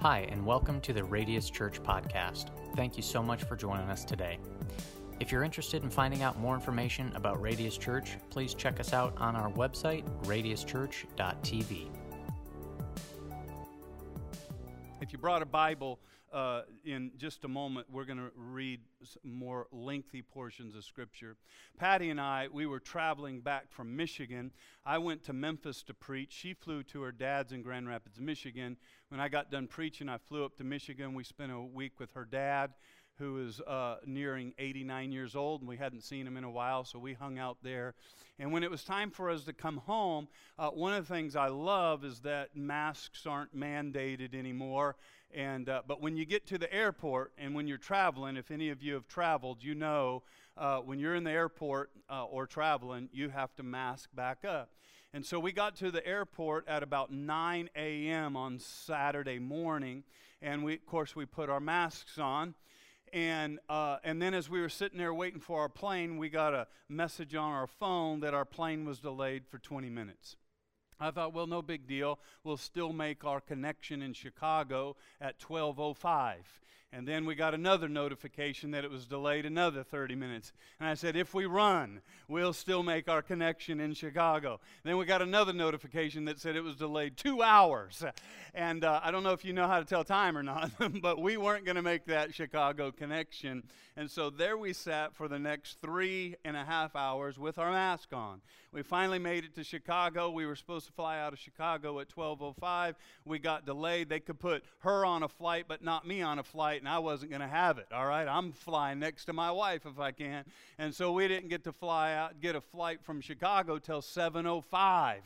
Hi, and welcome to the Radius Church podcast. Thank you so much for joining us today. If you're interested in finding out more information about Radius Church, please check us out on our website, radiuschurch.tv. If you brought a Bible, uh, in just a moment, we're going to read more lengthy portions of Scripture. Patty and I, we were traveling back from Michigan. I went to Memphis to preach. She flew to her dad's in Grand Rapids, Michigan. When I got done preaching, I flew up to Michigan. We spent a week with her dad who is uh, nearing 89 years old, and we hadn't seen him in a while, so we hung out there. And when it was time for us to come home, uh, one of the things I love is that masks aren't mandated anymore. And, uh, but when you get to the airport and when you're traveling, if any of you have traveled, you know uh, when you're in the airport uh, or traveling, you have to mask back up. And so we got to the airport at about 9 a.m. on Saturday morning, and we, of course, we put our masks on. And, uh, and then as we were sitting there waiting for our plane, we got a message on our phone that our plane was delayed for 20 minutes. I thought, well, no big deal. We'll still make our connection in Chicago at 1205. And then we got another notification that it was delayed another 30 minutes. And I said, if we run, we'll still make our connection in Chicago. Then we got another notification that said it was delayed two hours. And uh, I don't know if you know how to tell time or not, but we weren't going to make that Chicago connection. And so there we sat for the next three and a half hours with our mask on. We finally made it to Chicago. We were supposed to fly out of Chicago at 12:05. We got delayed. They could put her on a flight, but not me on a flight, and I wasn't going to have it. All right, I'm flying next to my wife if I can, and so we didn't get to fly out, get a flight from Chicago till 7:05.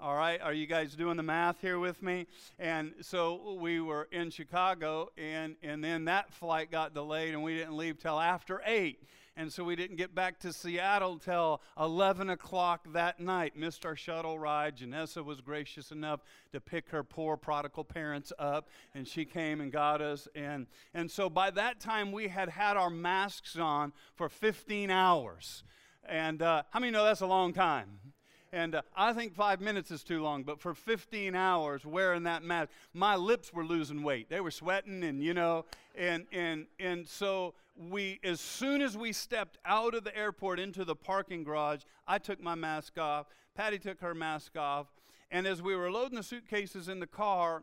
All right, are you guys doing the math here with me? And so we were in Chicago, and, and then that flight got delayed, and we didn't leave till after 8 and so we didn't get back to Seattle till 11 o'clock that night. Missed our shuttle ride. Janessa was gracious enough to pick her poor prodigal parents up, and she came and got us. And, and so by that time, we had had our masks on for 15 hours. And uh, how many know that's a long time? And uh, I think five minutes is too long, but for 15 hours wearing that mask, my lips were losing weight. They were sweating, and you know, and and and so we, as soon as we stepped out of the airport into the parking garage, I took my mask off. Patty took her mask off, and as we were loading the suitcases in the car,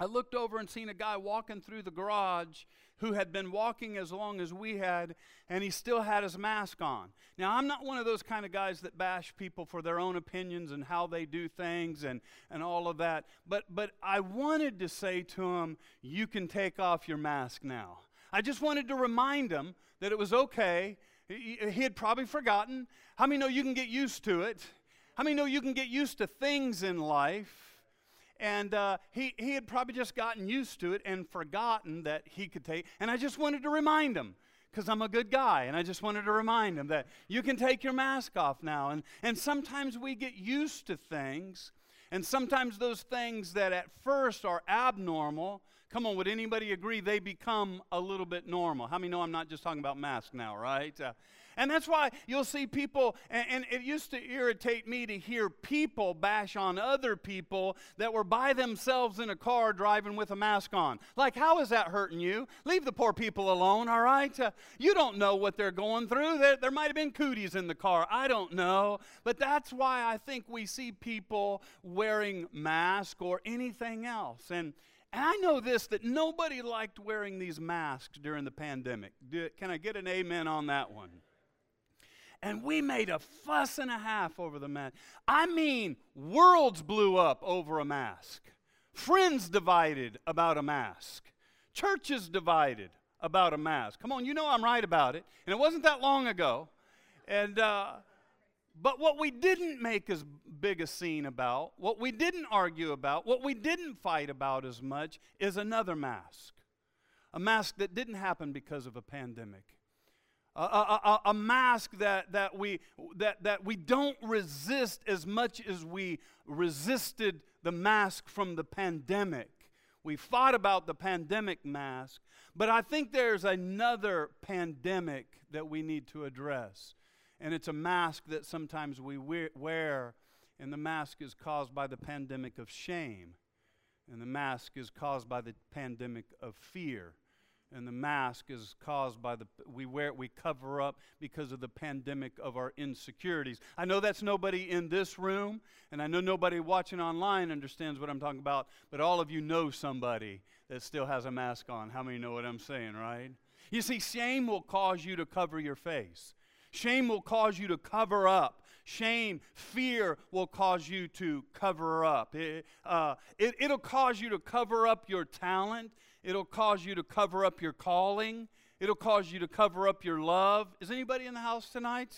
I looked over and seen a guy walking through the garage who had been walking as long as we had, and he still had his mask on. Now, I'm not one of those kind of guys that bash people for their own opinions and how they do things and, and all of that, but, but I wanted to say to him, You can take off your mask now. I just wanted to remind him that it was okay. He, had probably forgotten. How many know you can get used to it? How many know you can get used to things in life? and uh, he, he had probably just gotten used to it and forgotten that he could take. And I just wanted to remind him because I'm a good guy, and I just wanted to remind him that you can take your mask off now. And, and sometimes we get used to things, and sometimes those things that at first are abnormal, come on, would anybody agree they become a little bit normal? How many know I'm not just talking about masks now, right? Uh, and that's why you'll see people, and, and, it used to irritate me to hear people bash on other people that were by themselves in a car driving with a mask on. Like, how is that hurting you? Leave the poor people alone, all right? Uh, you don't know what they're going through. There, there might have been cooties in the car. I don't know. But that's why I think we see people wearing masks or anything else. And and I know this that nobody liked wearing these masks during the pandemic. Can I get an amen on that one? and we made a fuss and a half over the mask. I mean, worlds blew up over a mask, friends divided about a mask, churches divided about a mask. Come on, you know I'm right about it. And it wasn't that long ago. And, uh, but what we didn't make as big a scene about, what we didn't argue about, what we didn't fight about as much is another mask. A mask that didn't happen because of a pandemic a, a, a, mask that, that, we, that, that we don't resist as much as we resisted the mask from the pandemic. We fought about the pandemic mask, but I think there's another pandemic that we need to address. And it's a mask that sometimes we wear, and the mask is caused by the pandemic of shame. And the mask is caused by the pandemic of fear. And the mask is caused by the we wear it, we cover up because of the pandemic of our insecurities. I know that's nobody in this room, and I know nobody watching online understands what I'm talking about, but all of you know somebody that still has a mask on. How many know what I'm saying, right? You see, shame will cause you to cover your face. Shame will cause you to cover up. Shame, fear will cause you to cover up. It, uh, it, it'll cause you to cover up your talent. It'll cause you to cover up your calling. It'll cause you to cover up your love. Is anybody in the house tonight?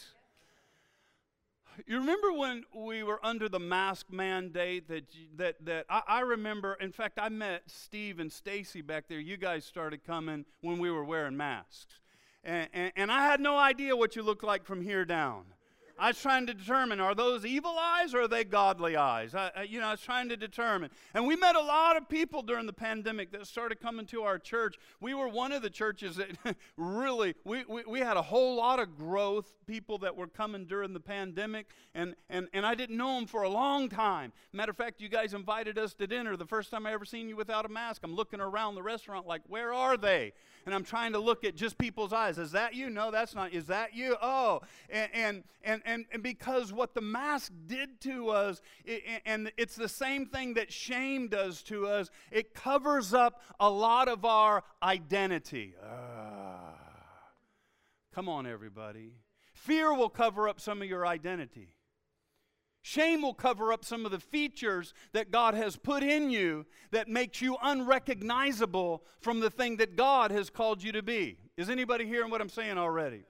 You remember when we were under the mask mandate that that that I, I remember. In fact, I met Steve and Stacy back there. You guys started coming when we were wearing masks, and, and, and I had no idea what you looked like from here down. I was trying to determine are those evil eyes or are they godly eyes? I, you know, I was trying to determine. And we met a lot of people during the pandemic that started coming to our church. We were one of the churches that really, we, we, we had a whole lot of growth, people that were coming during the pandemic, and, and, and I didn't know them for a long time. Matter of fact, you guys invited us to dinner the first time I ever seen you without a mask. I'm looking around the restaurant like, where are they? And I'm trying to look at just people's eyes. Is that you? No, that's not. Is that you? Oh, and, and, and and, and because what the mask did to us, it, and it's the same thing that shame does to us, it covers up a lot of our identity. Uh, come on, everybody. Fear will cover up some of your identity. Shame will cover up some of the features that God has put in you that makes you unrecognizable from the thing that God has called you to be. Is anybody hearing what I'm saying already?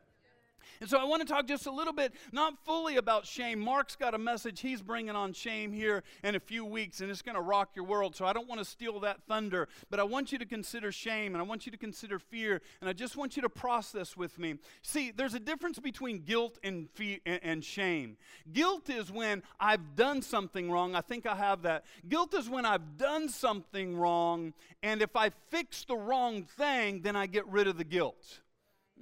And so I want to talk just a little bit, not fully about shame. Mark's got a message he's bringing on shame here in a few weeks, and it's going to rock your world. So I don't want to steal that thunder, but I want you to consider shame and I want you to consider fear, and I just want you to process with me. See, there's a difference between guilt and, fe- and shame. Guilt is when I've done something wrong. I think I have that. Guilt is when I've done something wrong, and if I fix the wrong thing, then I get rid of the guilt.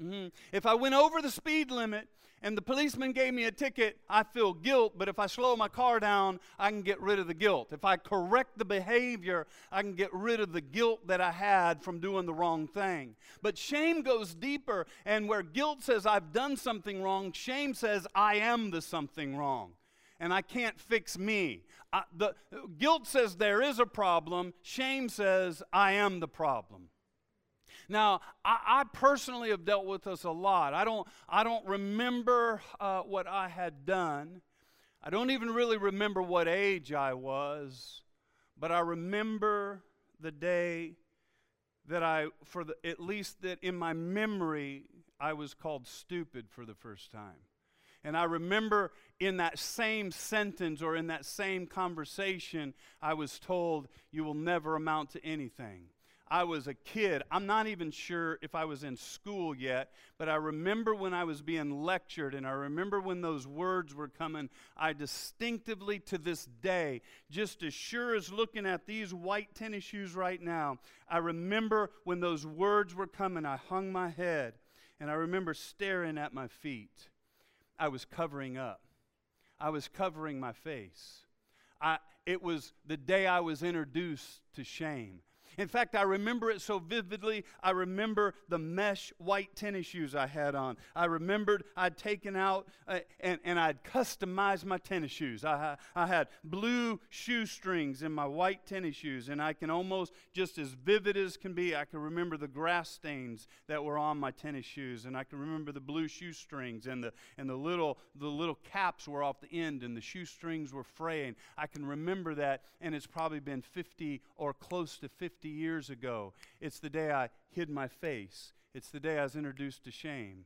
Mm-hmm. If I went over the speed limit and the policeman gave me a ticket, I feel guilt, but if I slow my car down, I can get rid of the guilt. If I correct the behavior, I can get rid of the guilt that I had from doing the wrong thing. But shame goes deeper, and where guilt says I've done something wrong, shame says I am the something wrong. And I can't fix me. I, the, guilt says there is a problem. Shame says I am the problem. Now, I, I, personally have dealt with this a lot. I don't, I don't remember uh, what I had done. I don't even really remember what age I was, but I remember the day that I, for the, at least that in my memory, I was called stupid for the first time. And I remember in that same sentence or in that same conversation, I was told, You will never amount to anything. I was a kid. I'm not even sure if I was in school yet, but I remember when I was being lectured and I remember when those words were coming. I distinctively to this day, just as sure as looking at these white tennis shoes right now, I remember when those words were coming, I hung my head and I remember staring at my feet. I was covering up, I was covering my face. I, it was the day I was introduced to shame. In fact, I remember it so vividly. I remember the mesh white tennis shoes I had on. I remembered I'd taken out uh, and, and I'd customized my tennis shoes. I, I had blue shoestrings in my white tennis shoes, and I can almost, just as vivid as can be, I can remember the grass stains that were on my tennis shoes, and I can remember the blue shoestrings, and the, and the, little, the little caps were off the end, and the shoestrings were fraying. I can remember that, and it's probably been 50 or close to 50 50 years ago. It's the day I hid my face. It's the day I was introduced to shame.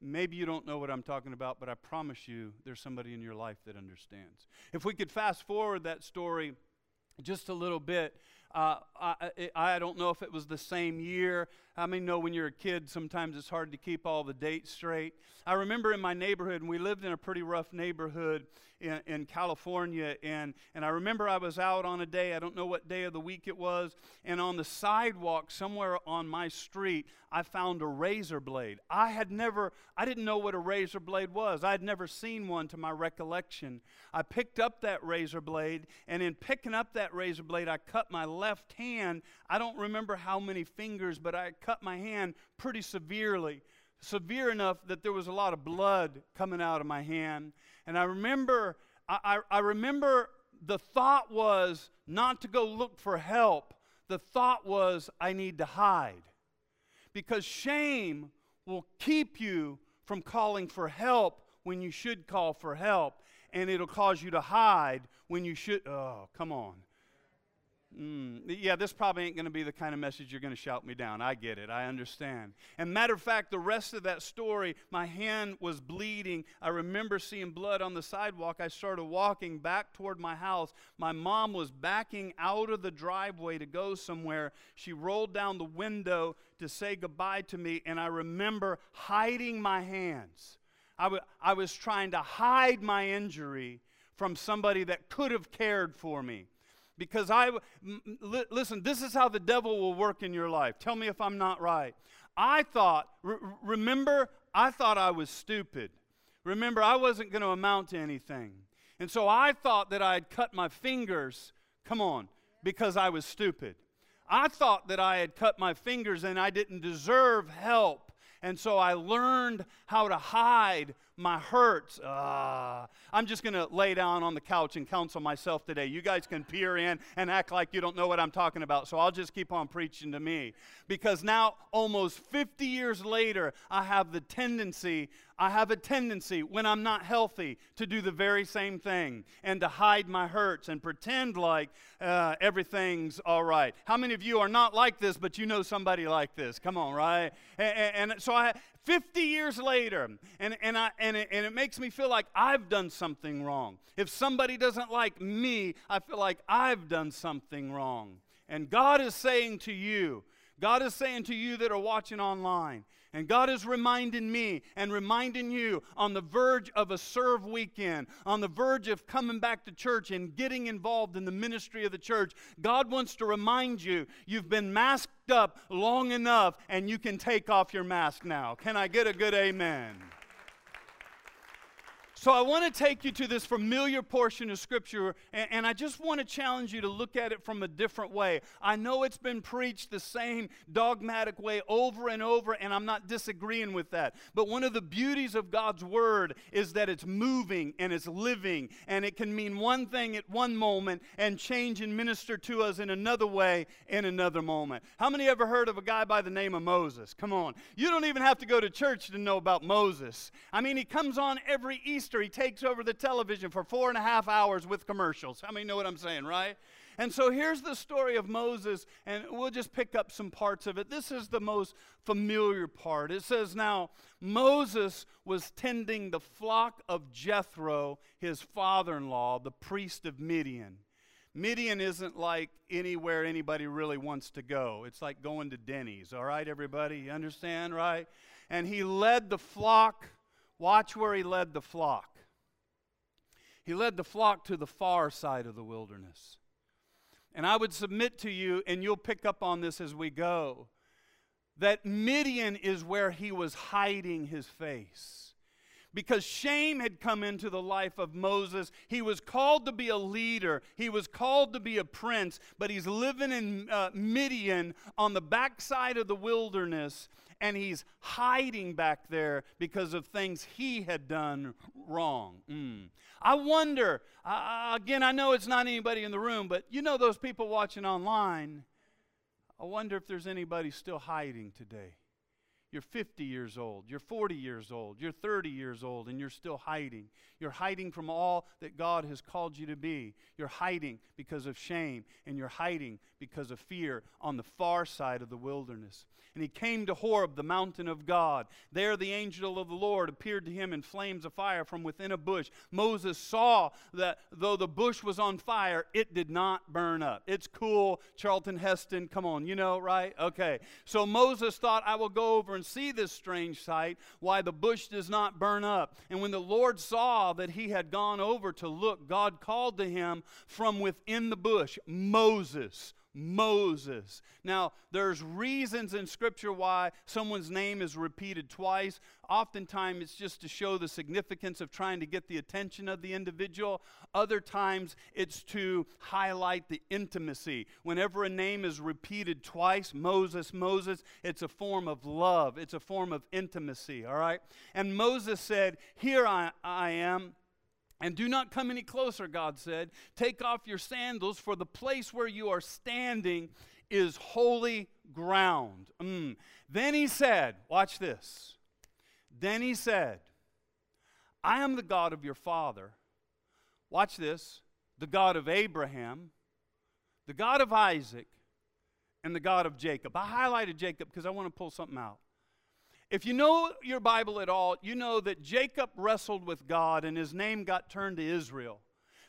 Maybe you don't know what I'm talking about, but I promise you there's somebody in your life that understands. If we could fast forward that story just a little bit, uh, I, I don't know if it was the same year. How mean, know when you're a kid, sometimes it's hard to keep all the dates straight? I remember in my neighborhood, and we lived in a pretty rough neighborhood, in, in California. And, and I remember I was out on a day, I don't know what day of the week it was, and on the sidewalk somewhere on my street, I found a razor blade. I had never, I didn't know what a razor blade was. I had never seen one to my recollection. I picked up that razor blade, and in picking up that razor blade, I cut my left hand. I don't remember how many fingers, but I my hand pretty severely severe enough that there was a lot of blood coming out of my hand. And I remember, I, I, I remember the thought was not to go look for help. The thought was, I need to hide. Because shame will keep you from calling for help when you should call for help, and it'll cause you to hide when you should. Oh, come on. Mm, yeah, this probably ain't going to be the kind of message you're going to shout me down. I get it. I understand. And matter of fact, the rest of that story, my hand was bleeding. I remember seeing blood on the sidewalk. I started walking back toward my house. My mom was backing out of the driveway to go somewhere. She rolled down the window to say goodbye to me, and I remember hiding my hands. I, was trying to hide my injury from somebody that could have cared for me because I, listen, this is how the devil will work in your life. Tell me if I'm not right. I thought, re- remember, I thought I was stupid. Remember, I wasn't going to amount to anything. And so I thought that I had cut my fingers, come on, because I was stupid. I thought that I had cut my fingers and I didn't deserve help. And so I learned how to hide my hurts. Uh, I'm just going to lay down on the couch and counsel myself today. You guys can peer in and act like you don't know what I'm talking about. So I'll just keep on preaching to me. Because now, almost 50 years later, I have the tendency I have a tendency when I'm not healthy to do the very same thing and to hide my hurts and pretend like uh, everything's all right. How many of you are not like this, but you know somebody like this? Come on, right? And, and so I, 50 years later, and, and, I, and, it, and it makes me feel like I've done something wrong. If somebody doesn't like me, I feel like I've done something wrong. And God is saying to you, God is saying to you that are watching online, and God is reminding me and reminding you on the verge of a serve weekend, on the verge of coming back to church and getting involved in the ministry of the church. God wants to remind you you've been masked up long enough and you can take off your mask now. Can I get a good amen? So I want to take you to this familiar portion of Scripture, and, and, I just want to challenge you to look at it from a different way. I know it's been preached the same dogmatic way over and over, and I'm not disagreeing with that. But one of the beauties of God's Word is that it's moving and it's living, and it can mean one thing at one moment and change and minister to us in another way in another moment. How many ever heard of a guy by the name of Moses? Come on. You don't even have to go to church to know about Moses. I mean, he comes on every Easter Easter, he takes over the television for four and a half hours with commercials. How many know what I'm saying, right? And so here's the story of Moses, and we'll just pick up some parts of it. This is the most familiar part. It says, Now, Moses was tending the flock of Jethro, his father in law, the priest of Midian. Midian isn't like anywhere anybody really wants to go. It's like going to Denny's, all right, everybody? You understand, right? And he led the flock Watch where he led the flock. He led the flock to the far side of the wilderness. And I would submit to you, and you'll pick up on this as we go, that Midian is where he was hiding his face. Because shame had come into the life of Moses. He was called to be a leader, he was called to be a prince, but he's living in uh, Midian on the backside of the wilderness and he's hiding back there because of things he had done wrong. Mm. I wonder, uh, again, I know it's not anybody in the room, but you know those people watching online. I wonder if there's anybody still hiding today. You're 50 years old, you're 40 years old, you're 30 years old, and you're still hiding. You're hiding from all that God has called you to be. You're hiding because of shame, and you're hiding because of fear on the far side of the wilderness. And he came to Horeb, the mountain of God. There the angel of the Lord appeared to him in flames of fire from within a bush. Moses saw that though the bush was on fire, it did not burn up. It's cool. Charlton Heston, come on, you know, right? Okay. So Moses thought, I will go over see this strange sight, why the bush does not burn up. And when the Lord saw that he had gone over to look, God called to him from within the bush, Moses. Moses. Now, there's reasons in Scripture why someone's name is repeated twice. Oftentimes, it's just to show the significance of trying to get the attention of the individual. Other times, it's to highlight the intimacy. Whenever a name is repeated twice, Moses, Moses, it's a form of love, it's a form of intimacy, all right? And Moses said, Here I, I am. And do not come any closer, God said. Take off your sandals, for the place where you are standing is holy ground. Mm. Then he said, Watch this. Then he said, I am the God of your father. Watch this. The God of Abraham, the God of Isaac, and the God of Jacob. I highlighted Jacob because I want to pull something out. If you know your Bible at all, you know that Jacob wrestled with God and his name got turned to Israel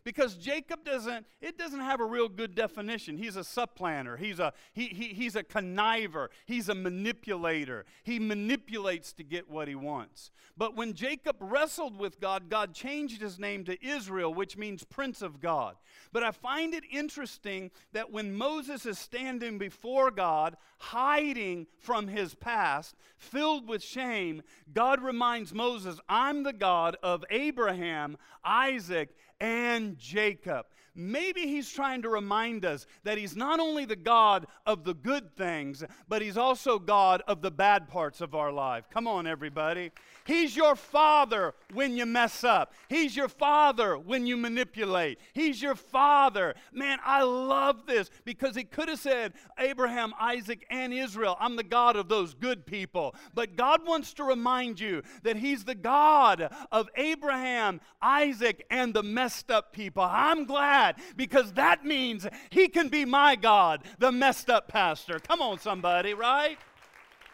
because Jacob doesn't, it doesn't have a real good definition. He's a supplanter, he's a, he, he, he's a conniver, he's a manipulator. He manipulates to get what he wants. But when Jacob wrestled with God, God changed his name to Israel, which means Prince of God. But I find it interesting that when Moses is standing before God, hiding from his past, filled with shame, God reminds Moses, I'm the God of Abraham, Isaac, and Jacob. Maybe he's trying to remind us that he's not only the God of the good things, but he's also God of the bad parts of our life. Come on, everybody. He's your father when you mess up. He's your father when you manipulate. He's your father. Man, I love this because he could have said, Abraham, Isaac, and Israel, I'm the God of those good people. But God wants to remind you that he's the God of Abraham, Isaac, and the messed up people. I'm glad because that means he can be my God, the messed up pastor. Come on, somebody, right?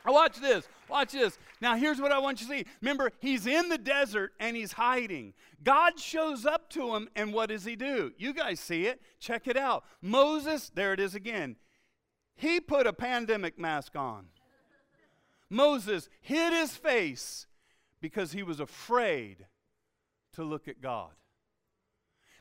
Watch this. Watch this. Now, here's what I want you to see. Remember, he's in the desert and he's hiding. God shows up to him, and what does he do? You guys see it. Check it out. Moses, there it is again. He put a pandemic mask on. Moses hid his face because he was afraid to look at God.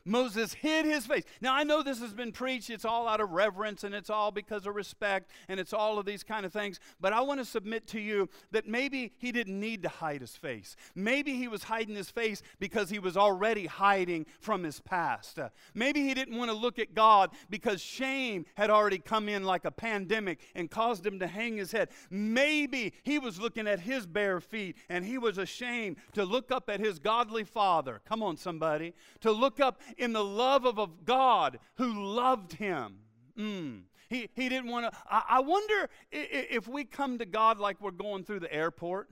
Moses hid his face. Now, I know this has been preached. It's all out of reverence and it's all because of respect and it's all of these kind of things. But I want to submit to you that maybe he didn't need to hide his face. Maybe he was hiding his face because he was already hiding from his past. Uh, maybe he didn't want to look at God because shame had already come in like a pandemic and caused him to hang his head. Maybe he was looking at his bare feet and he was ashamed to look up at his godly father. Come on, somebody. To look up in the love of a God who loved him. Mm. He, he didn't want to. I, I wonder if we come to God like we're going through the airport.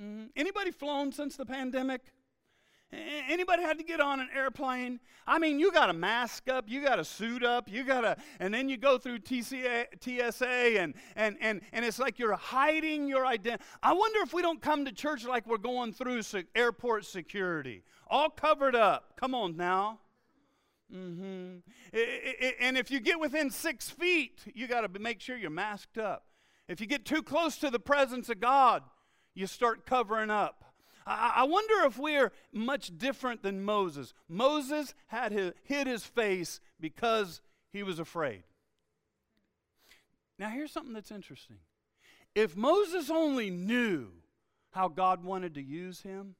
Mm-hmm. Anybody flown since the pandemic? Anybody had to get on an airplane? I mean, you got a mask up, you got a suit up, you got a, and then you go through TCA, TSA, and, and, and, and it's like you're hiding your identity. I wonder if we don't come to church like we're going through airport security, all covered up. Come on now. Mm-hmm. And if you get within six feet, you got to make sure you're masked up. If you get too close to the presence of God, you start covering up. I, wonder if we're much different than Moses. Moses had his, hid his face because he was afraid. Now, here's something that's interesting. If Moses only knew how God wanted to use him,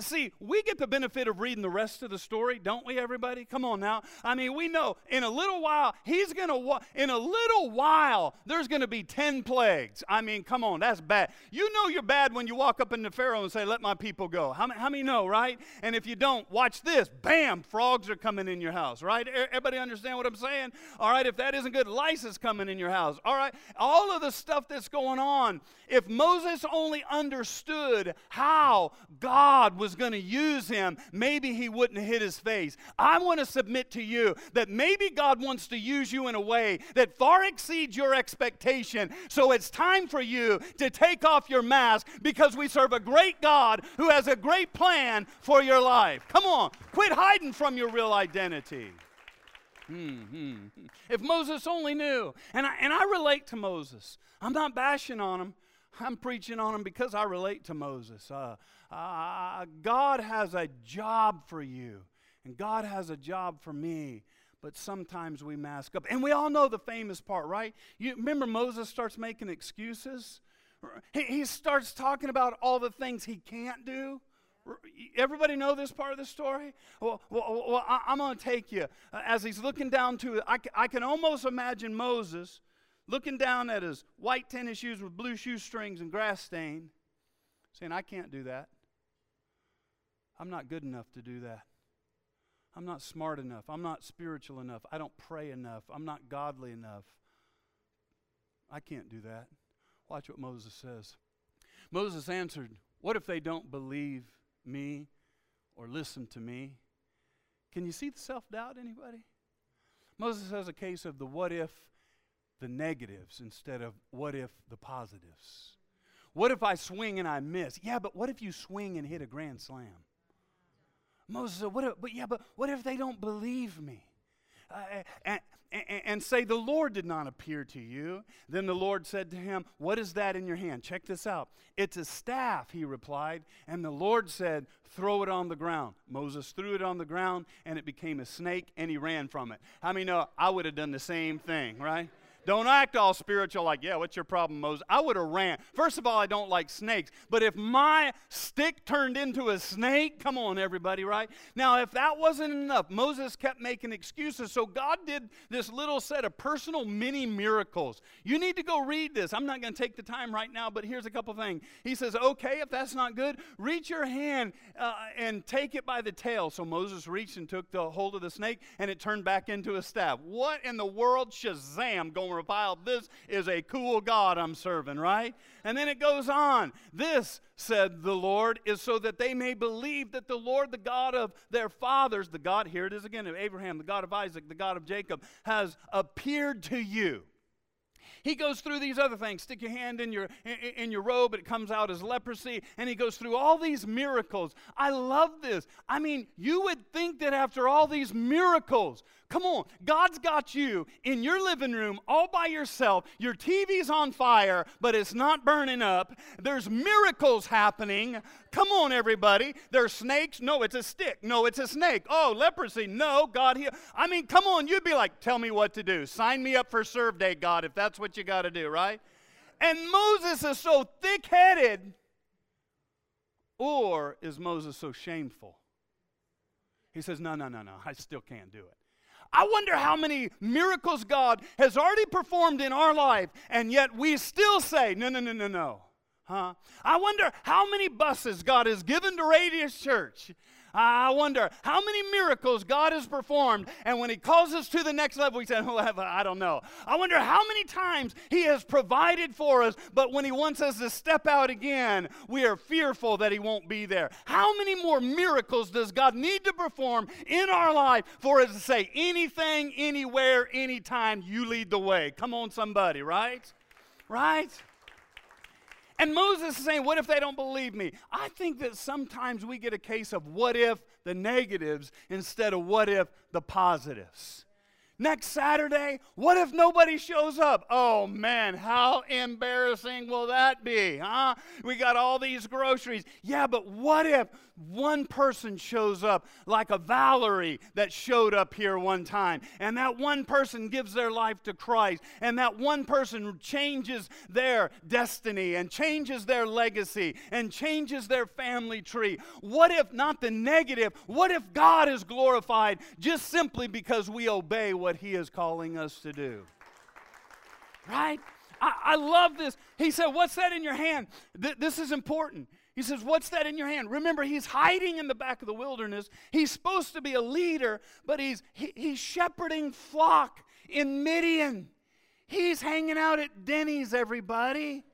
see, we get the benefit of reading the rest of the story, don't we, everybody? Come on now. I mean, we know in a little while, he's going to, in a little while, there's going to be 10 plagues. I mean, come on, that's bad. You know you're bad when you walk up into Pharaoh and say, Let my people go. How, how many know, right? And if you don't, watch this. Bam, frogs are coming in your house, right? Everybody understand what I'm saying? All right, if that isn't good, lice is coming in your house. All right, all of the stuff that's going on. If Moses only understood how God was going to use him, maybe he wouldn't hit his face. I want to submit to you that maybe God wants to use you in a way that far exceeds your expectation. So it's time for you to take off your mask because we serve a great God who has a great plan for your life. Come on, quit hiding from your real identity. Mm-hmm. If Moses only knew. And I, and I relate to Moses. I'm not bashing on him. I'm preaching on him because I relate to Moses. Uh, uh, God has a job for you, and God has a job for me. But sometimes we mask up. And we all know the famous part, right? You remember Moses starts making excuses? He, he starts talking about all the things he can't do. Everybody know this part of the story? Well, well, well I, am going to take you. Uh, as he's looking down to it, I, I can almost imagine Moses looking down at his white tennis shoes with blue shoestrings and grass stain, saying, I can't do that. I'm not good enough to do that. I'm not smart enough. I'm not spiritual enough. I don't pray enough. I'm not godly enough. I can't do that. Watch what Moses says. Moses answered, What if they don't believe me or listen to me? Can you see the self doubt, anybody? Moses has a case of the what if, the negatives, instead of what if, the positives. What if I swing and I miss? Yeah, but what if you swing and hit a grand slam? Moses said, what if, but yeah, but what if they don't believe me? Uh, and, and, and say, The Lord did not appear to you. Then the Lord said to him, What is that in your hand? Check this out. It's a staff, he replied. And the Lord said, Throw it on the ground. Moses threw it on the ground, and it became a snake, and he ran from it. How many know I would have done the same thing, right? Don't act all spiritual like, yeah, what's your problem, Moses? I would have ran. First of all, I don't like snakes. But if my stick turned into a snake, come on, everybody, right? Now, if that wasn't enough, Moses kept making excuses. So God did this little set of personal mini miracles. You need to go read this. I'm not going to take the time right now, but here's a couple things. He says, okay, if that's not good, reach your hand uh, and take it by the tail. So Moses reached and took the hold of the snake, and it turned back into a staff. What in the world, Shazam, going This is a cool God I'm serving, right? And then it goes on. This, said the Lord, is so that they may believe that the Lord, the God of their fathers, the God, here it is again, of Abraham, the God of Isaac, the God of Jacob, has appeared to you. He goes through these other things. Stick your hand in your in your robe, it comes out as leprosy, and he goes through all these miracles. I love this. I mean, you would think that after all these miracles, Come on, God's got you in your living room all by yourself. Your TV's on fire, but it's not burning up. There's miracles happening. Come on, everybody. There's snakes. No, it's a stick. No, it's a snake. Oh, leprosy. No, God heal. I mean, come on, you'd be like, tell me what to do. Sign me up for serve day, God, if that's what you got to do, right? And Moses is so thick headed. Or is Moses so shameful? He says, No, no, no, no, I still can't do it. I wonder how many miracles God has already performed in our life, and yet we still say, no, no, no, no, no. Huh? I wonder how many buses God has given to Radius Church I wonder how many miracles God has performed, and when He calls us to the next level, said, oh, I don't know. I wonder how many times He has provided for us, but when He wants us to step out again, we are fearful that He won't be there. How many more miracles does God need to perform in our life for us to say, anything, anywhere, anytime, you lead the way? Come on, somebody, right? Right? And Moses is saying, What if they don't believe me? I think that sometimes we get a case of what if the negatives instead of what if the positives. Next Saturday, what if nobody shows up? Oh man, how embarrassing will that be, huh? We got all these groceries. Yeah, but what if one person shows up, like a Valerie that showed up here one time, and that one person gives their life to Christ, and that one person changes their destiny and changes their legacy and changes their family tree? What if not the negative? What if God is glorified just simply because we obey what He is calling us to do. Right? I, I love this. He said, What's that in your hand? Th- this is important. He says, What's that in your hand? Remember, he's hiding in the back of the wilderness. He's supposed to be a leader, but he's, he, he's shepherding flock in Midian. He's hanging out at Denny's, everybody.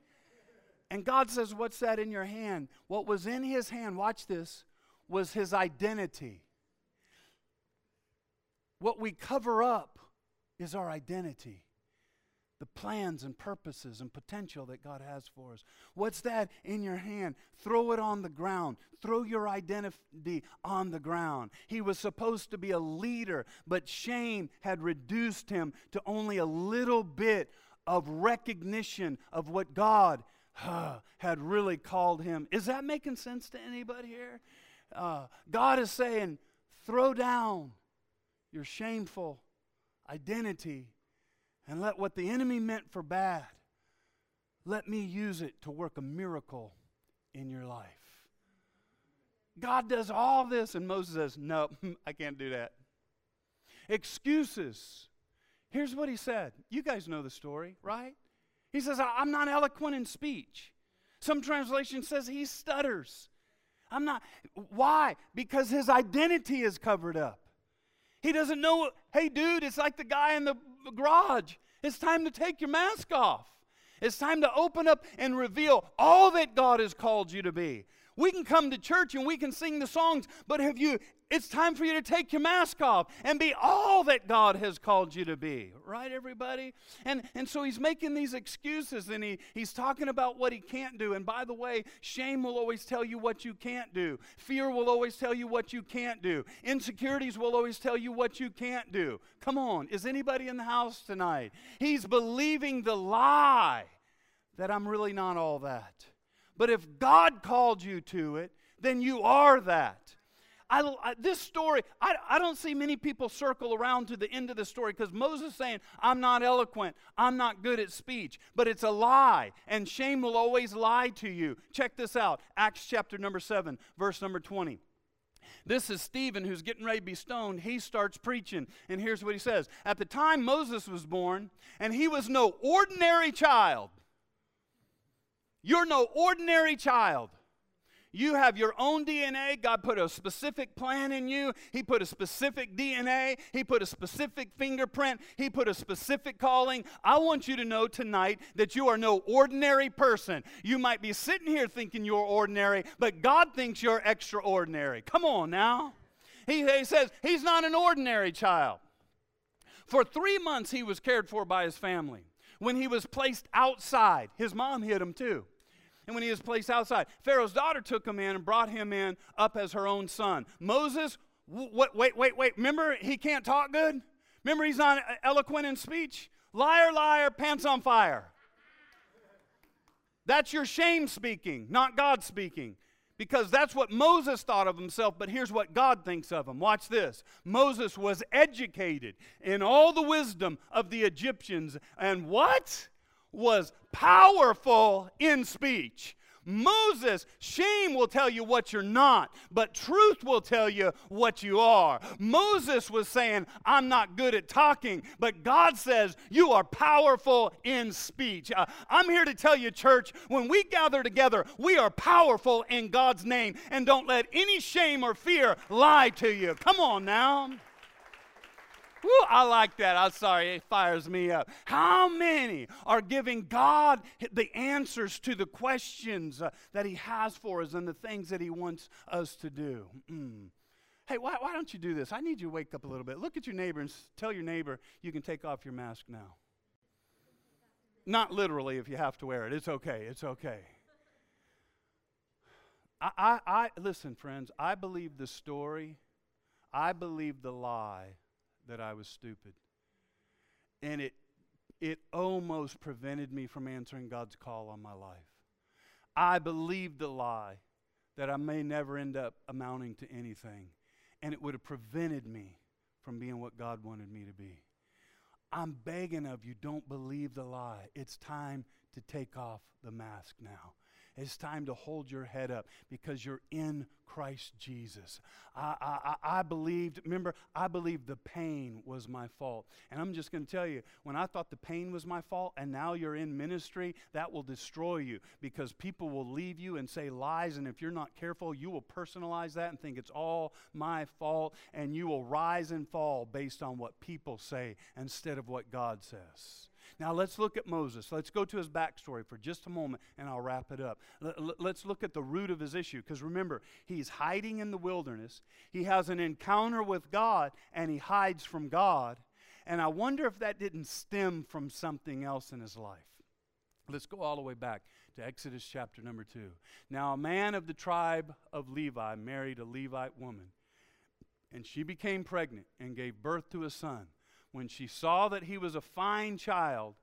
And God says, What's that in your hand? What was in his hand, watch this, was his identity. What we cover up is our identity. The plans and purposes and potential that God has for us. What's that in your hand? Throw it on the ground. Throw your identity on the ground. He was supposed to be a leader, but shame had reduced him to only a little bit of recognition of what God uh, had really called him. Is that making sense to anybody here? Uh, God is saying, throw down your shameful identity and let what the enemy meant for bad, let me use it to work a miracle in your life. God does all this, and Moses says, No, I can't do that. Excuses. Here's what he said. You guys know the story, right? He says, I'm not eloquent in speech. Some translation says he stutters. I'm not. Why? Because his identity is covered up. He doesn't know, hey, dude, it's like the guy in the garage. It's time to take your mask off. It's time to open up and reveal all that God has called you to be. We can come to church and we can sing the songs, but have you it's time for you to take your mask off and be all that God has called you to be. Right, everybody? And, and so he's making these excuses and he, he's talking about what he can't do. And by the way, shame will always tell you what you can't do, fear will always tell you what you can't do, insecurities will always tell you what you can't do. Come on, is anybody in the house tonight? He's believing the lie that I'm really not all that. But if God called you to it, then you are that. I, I, this story, I, I don't see many people circle around to the end of the story because Moses saying, I'm not eloquent, I'm not good at speech, but it's a lie, and shame will always lie to you. Check this out Acts chapter number 7, verse number 20. This is Stephen who's getting ready to be stoned. He starts preaching, and here's what he says At the time Moses was born, and he was no ordinary child. You're no ordinary child. You have your own DNA. God put a specific plan in you. He put a specific DNA. He put a specific fingerprint. He put a specific calling. I want you to know tonight that you are no ordinary person. You might be sitting here thinking you're ordinary, but God thinks you're extraordinary. Come on now. He, he says he's not an ordinary child. For three months, he was cared for by his family. When he was placed outside, his mom hid him too and when he was placed outside. Pharaoh's daughter took him in and brought him in up as her own son. Moses, wait, wait, wait, wait. Remember, he can't talk good? Remember, he's not eloquent in speech? Liar, liar, pants on fire. That's your shame speaking, not God speaking. Because that's what Moses thought of himself, but here's what God thinks of him. Watch this. Moses was educated in all the wisdom of the Egyptians. And what? Was powerful in speech. Moses, shame will tell you what you're not, but truth will tell you what you are. Moses was saying, I'm not good at talking, but God says, You are powerful in speech. Uh, I'm here to tell you, church, when we gather together, we are powerful in God's name, and don't let any shame or fear lie to you. Come on now. Woo, I like that. I'm sorry, it fires me up. How many are giving God the answers to the questions uh, that He has for us and the things that He wants us to do? Mm. Hey, why, why don't you do this? I need you to wake up a little bit. Look at your neighbor and tell your neighbor you can take off your mask now. Not literally if you have to wear it. It's okay. It's okay. I, I, I listen, friends, I believe the story. I believe the lie that I was stupid. And it, it almost prevented me from answering God's call on my life. I believed the lie that I may never end up amounting to anything, and it would have prevented me from being what God wanted me to be. I'm begging of you, don't believe the lie. It's time to take off the mask now. It's time to hold your head up because you're in Christ Jesus. I, I, I believed, remember, I believed the pain was my fault. And I'm just going to tell you, when I thought the pain was my fault and now you're in ministry, that will destroy you because people will leave you and say lies. And if you're not careful, you will personalize that and think it's all my fault. And you will rise and fall based on what people say instead of what God says. Now let's look at Moses. Let's go to his backstory for just a moment and I'll wrap it up. Let's look at the root of his issue because remember, he's hiding in the wilderness. He has an encounter with God and he hides from God. And I wonder if that didn't stem from something else in his life. Let's go all the way back to Exodus chapter number 2. Now, a man of the tribe of Levi married a Levite woman, and she became pregnant and gave birth to a son. When she saw that he was a fine child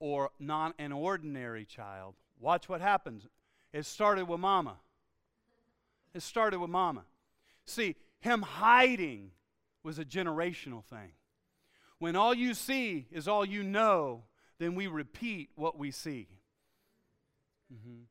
or not an ordinary child, watch what happens. It started with mama. It started with mama. See, him hiding was a generational thing. When all you see is all you know, then we repeat what we see. Mm-hmm.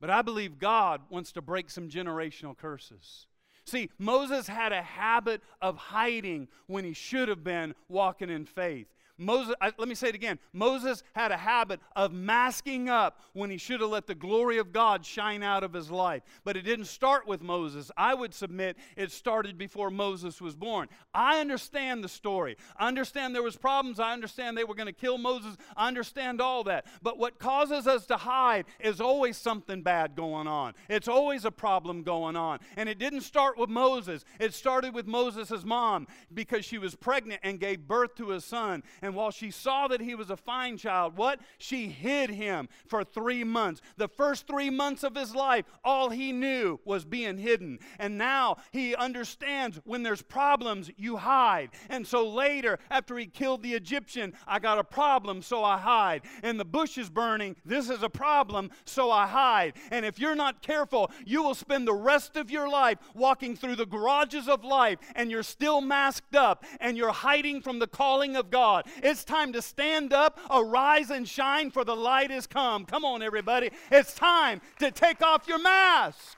But I believe God wants to break some generational curses. See, Moses had a habit of hiding when he should have been walking in faith. Moses, I, let me say it again. Moses had a habit of masking up when he should have let the glory of God shine out of his life. But it didn't start with Moses. I would submit it started before Moses was born. I understand the story. I understand there was problems. I understand they were going to kill Moses. I understand all that. But what causes us to hide is always something bad going on. It's always a problem going on. And it didn't start with Moses. It started with Moses' mom because she was pregnant and gave birth to a son. And while she saw that he was a fine child, what? She hid him for three months. The first three months of his life, all he knew was being hidden. And now he understands when there's problems, you hide. And so later, after he killed the Egyptian, I got a problem, so I hide. And the bush is burning, this is a problem, so I hide. And if you're not careful, you will spend the rest of your life walking through the garages of life and you're still masked up and you're hiding from the calling of God. It's time to stand up, arise, and shine, for the light is come. Come on, everybody. It's time to take off your mask.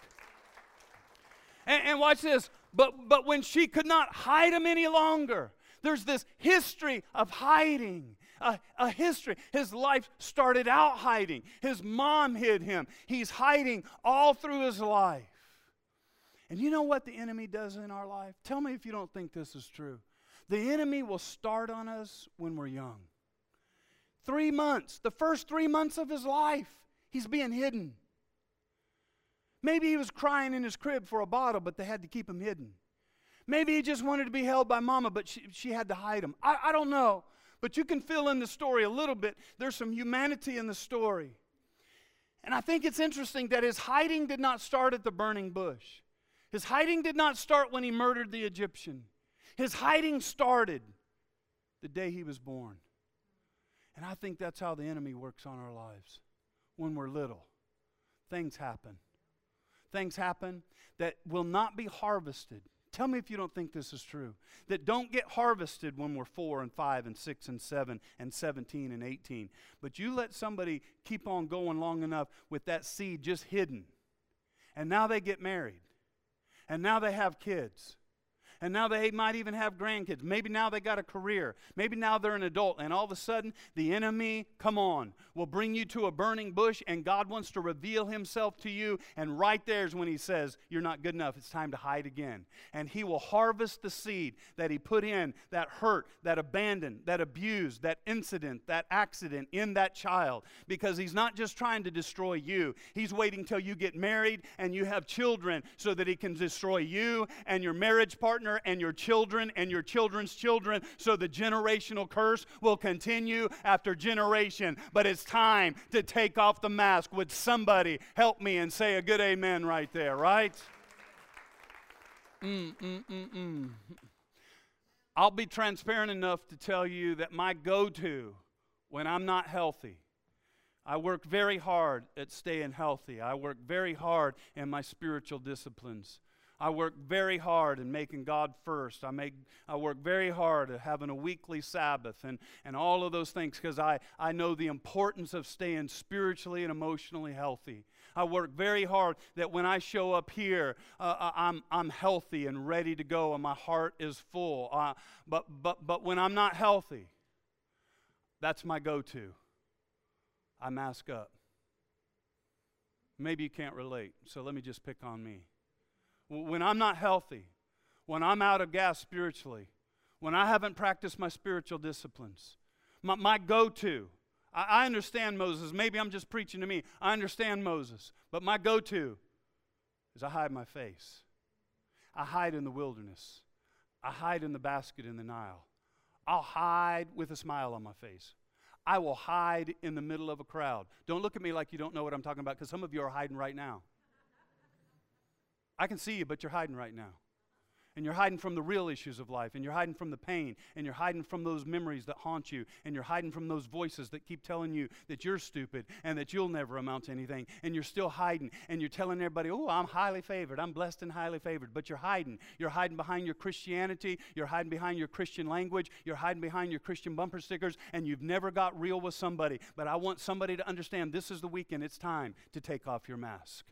And, and watch this. But, but when she could not hide him any longer, there's this history of hiding. A, a, history. His life started out hiding. His mom hid him. He's hiding all through his life. And you know what the enemy does in our life? Tell me if you don't think this is true. The enemy will start on us when we're young. Three months, the first three months of his life, he's being hidden. Maybe he was crying in his crib for a bottle, but they had to keep him hidden. Maybe he just wanted to be held by mama, but she, she had to hide him. I, I don't know. But you can fill in the story a little bit. There's some humanity in the story. And I think it's interesting that his hiding did not start at the burning bush. His hiding did not start when he murdered the Egyptian. His hiding started the day he was born. And I think that's how the enemy works on our lives. When we're little, things happen. Things happen that will not be harvested. Tell me if you don't think this is true. That don't get harvested when we're four and five and six and seven and 17 and 18. But you let somebody keep on going long enough with that seed just hidden. And now they get married. And now they have kids and now they might even have grandkids. Maybe now they got a career. Maybe now they're an adult, and all of a sudden, the enemy, come on, will bring you to a burning bush, and God wants to reveal himself to you. And right there's when he says, You're not good enough. It's time to hide again. And he will harvest the seed that he put in that hurt, that abandon, that abuse, that incident, that accident in that child. Because he's not just trying to destroy you, he's waiting till you get married and you have children so that he can destroy you and your marriage partner and your children and your children's children, so the generational curse will continue after generation. But it's time to take off the mask. Would somebody help me and say a good amen right there, right? Mm, mm, mm, mm. I'll be transparent enough to tell you that my go to when I'm not healthy, I work very hard at staying healthy. I work very hard in my spiritual disciplines. I work very hard in making God first. I, make, I work very hard at having a weekly Sabbath and, and all of those things because I, I know the importance of staying spiritually and emotionally healthy. I work very hard that when I show up here, uh, uh, I'm, I'm healthy and ready to go and my heart is full. Uh, but, but, but when I'm not healthy, that's my go to. I mask up. Maybe you can't relate, so let me just pick on me when I'm not healthy, when I'm out of gas spiritually, when I haven't practiced my spiritual disciplines, my, my go to, I, I understand Moses. Maybe I'm just preaching to me. I understand Moses. But my go to is I hide my face. I hide in the wilderness. I hide in the basket in the Nile. I'll hide with a smile on my face. I will hide in the middle of a crowd. Don't look at me like you don't know what I'm talking about because some of you are hiding right now. I can see you, but you're hiding right now and you're hiding from the real issues of life, and you're hiding from the pain, and you're hiding from those memories that haunt you, and you're hiding from those voices that keep telling you that you're stupid and that you'll never amount to anything, and you're still hiding, and you're telling everybody, oh, I'm highly favored, I'm blessed and highly favored, but you're hiding. You're hiding behind your Christianity, you're hiding behind your Christian language, you're hiding behind your Christian bumper stickers, and you've never got real with somebody. But I want somebody to understand this is the weekend, it's time to take off your mask.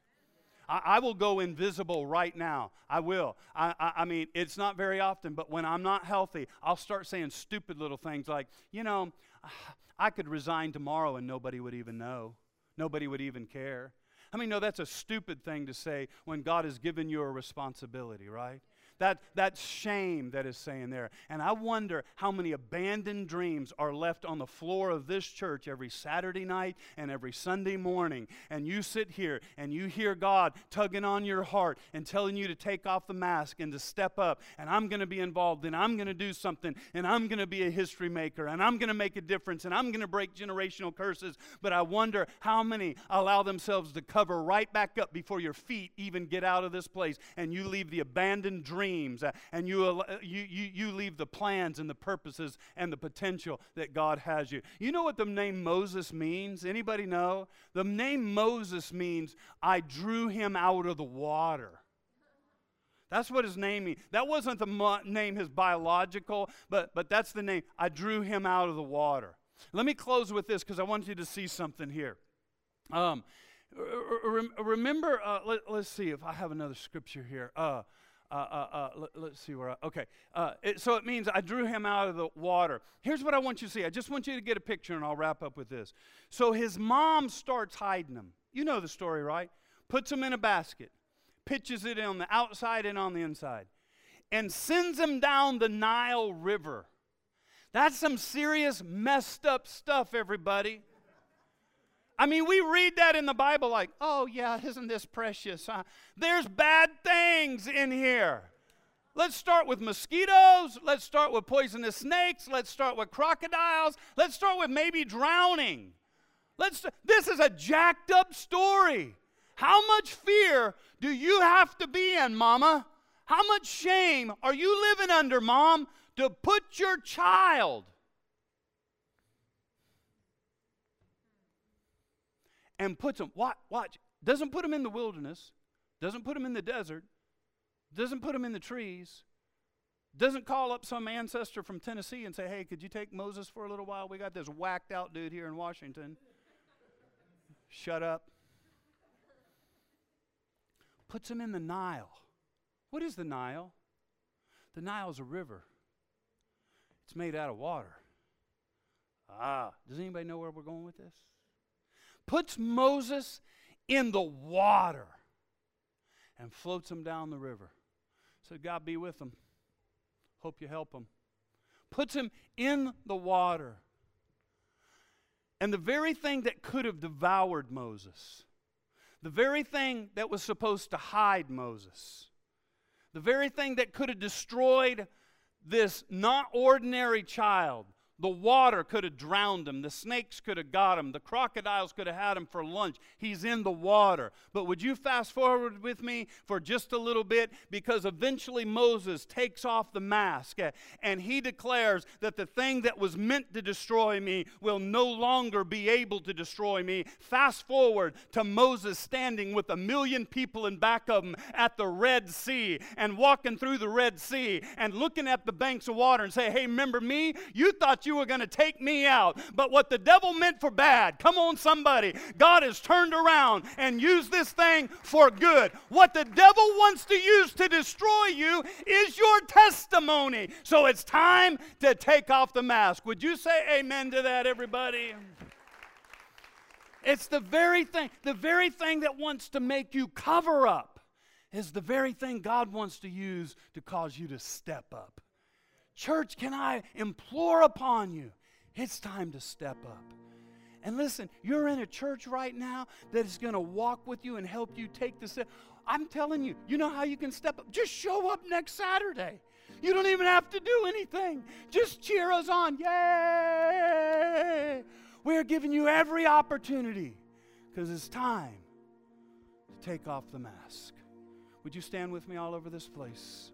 I, I will go invisible right now. I will. I, I, I mean, it's not very often, but when I'm not healthy, I'll start saying stupid little things like, you know, I could resign tomorrow and nobody would even know. Nobody would even care. I mean, no, that's a stupid thing to say when God has given you a responsibility, right? That, that shame that is saying there. And I wonder how many abandoned dreams are left on the floor of this church every Saturday night and every Sunday morning. And you sit here and you hear God tugging on your heart and telling you to take off the mask and to step up. And I'm going to be involved and I'm going to do something and I'm going to be a history maker and I'm going to make a difference and I'm going to break generational curses. But I wonder how many allow themselves to cover right back up before your feet even get out of this place and you leave the abandoned dream dreams uh, and you, uh, you, you, you leave the plans and the purposes and the potential that God has you. You know what the name Moses means? Anybody know? The name Moses means I drew him out of the water. That's what his name means. That wasn't the mo- name, his biological, but, but that's the name. I drew him out of the water. Let me close with this because I want you to see something here. Um, remember, uh, let, us see if I have another scripture here. Uh, uh, uh, uh, let, us see where I, okay. Uh, it, so it means I drew him out of the water. Here's what I want you to see. I just want you to get a picture and I'll wrap up with this. So his mom starts hiding him. You know the story, right? Puts him in a basket, pitches it on the outside and on the inside, and sends him down the Nile River. That's some serious messed up stuff, everybody. I mean, we read that in the Bible like, oh, yeah, isn't this precious? Huh? There's bad things in here. Let's start with mosquitoes. Let's start with poisonous snakes. Let's start with crocodiles. Let's start with maybe drowning. Let's, this is a jacked up story. How much fear do you have to be in, mama? How much shame are you living under, mom, to put your child and puts them, watch, watch, doesn't put them in the wilderness, doesn't put them in the desert, doesn't put them in the trees, doesn't call up some ancestor from Tennessee and say, hey, could you take Moses for a little while? We got this whacked out dude here in Washington. Shut up. Puts him in the Nile. What is the Nile? The Nile is a river. It's made out of water. Ah, does anybody know where we're going with this? Puts Moses in the water and floats him down the river. Said, God be with him. Hope you help him. Puts him in the water. And the very thing that could have devoured Moses, the very thing that was supposed to hide Moses, the very thing that could have destroyed this not ordinary child, the water could have drowned him. The snakes could have got him. The crocodiles could have had him for lunch. He's in the water. But would you fast forward with me for just a little bit? Because eventually Moses takes off the mask eh, and he declares that the thing that was meant to destroy me will no longer be able to destroy me. Fast forward to Moses standing with a million people in back of him at the Red Sea and walking through the Red Sea and looking at the banks of water and say, Hey, remember me? You thought you you were going to take me out. But what the devil meant for bad, come on, somebody, God has turned around and used this thing for good. What the devil wants to use to destroy you is your testimony. So it's time to take off the mask. Would you say amen to that, everybody? It's the very thing, the very thing that wants to make you cover up is the very thing God wants to use to cause you to step up. Church, can I implore upon you? It's time to step up. And listen, you're in a church right now that is going to walk with you and help you take the step. I'm telling you, you know how you can step up? Just show up next Saturday. You don't even have to do anything. Just cheer us on. Yay! We're giving you every opportunity because it's time to take off the mask. Would you stand with me all over this place?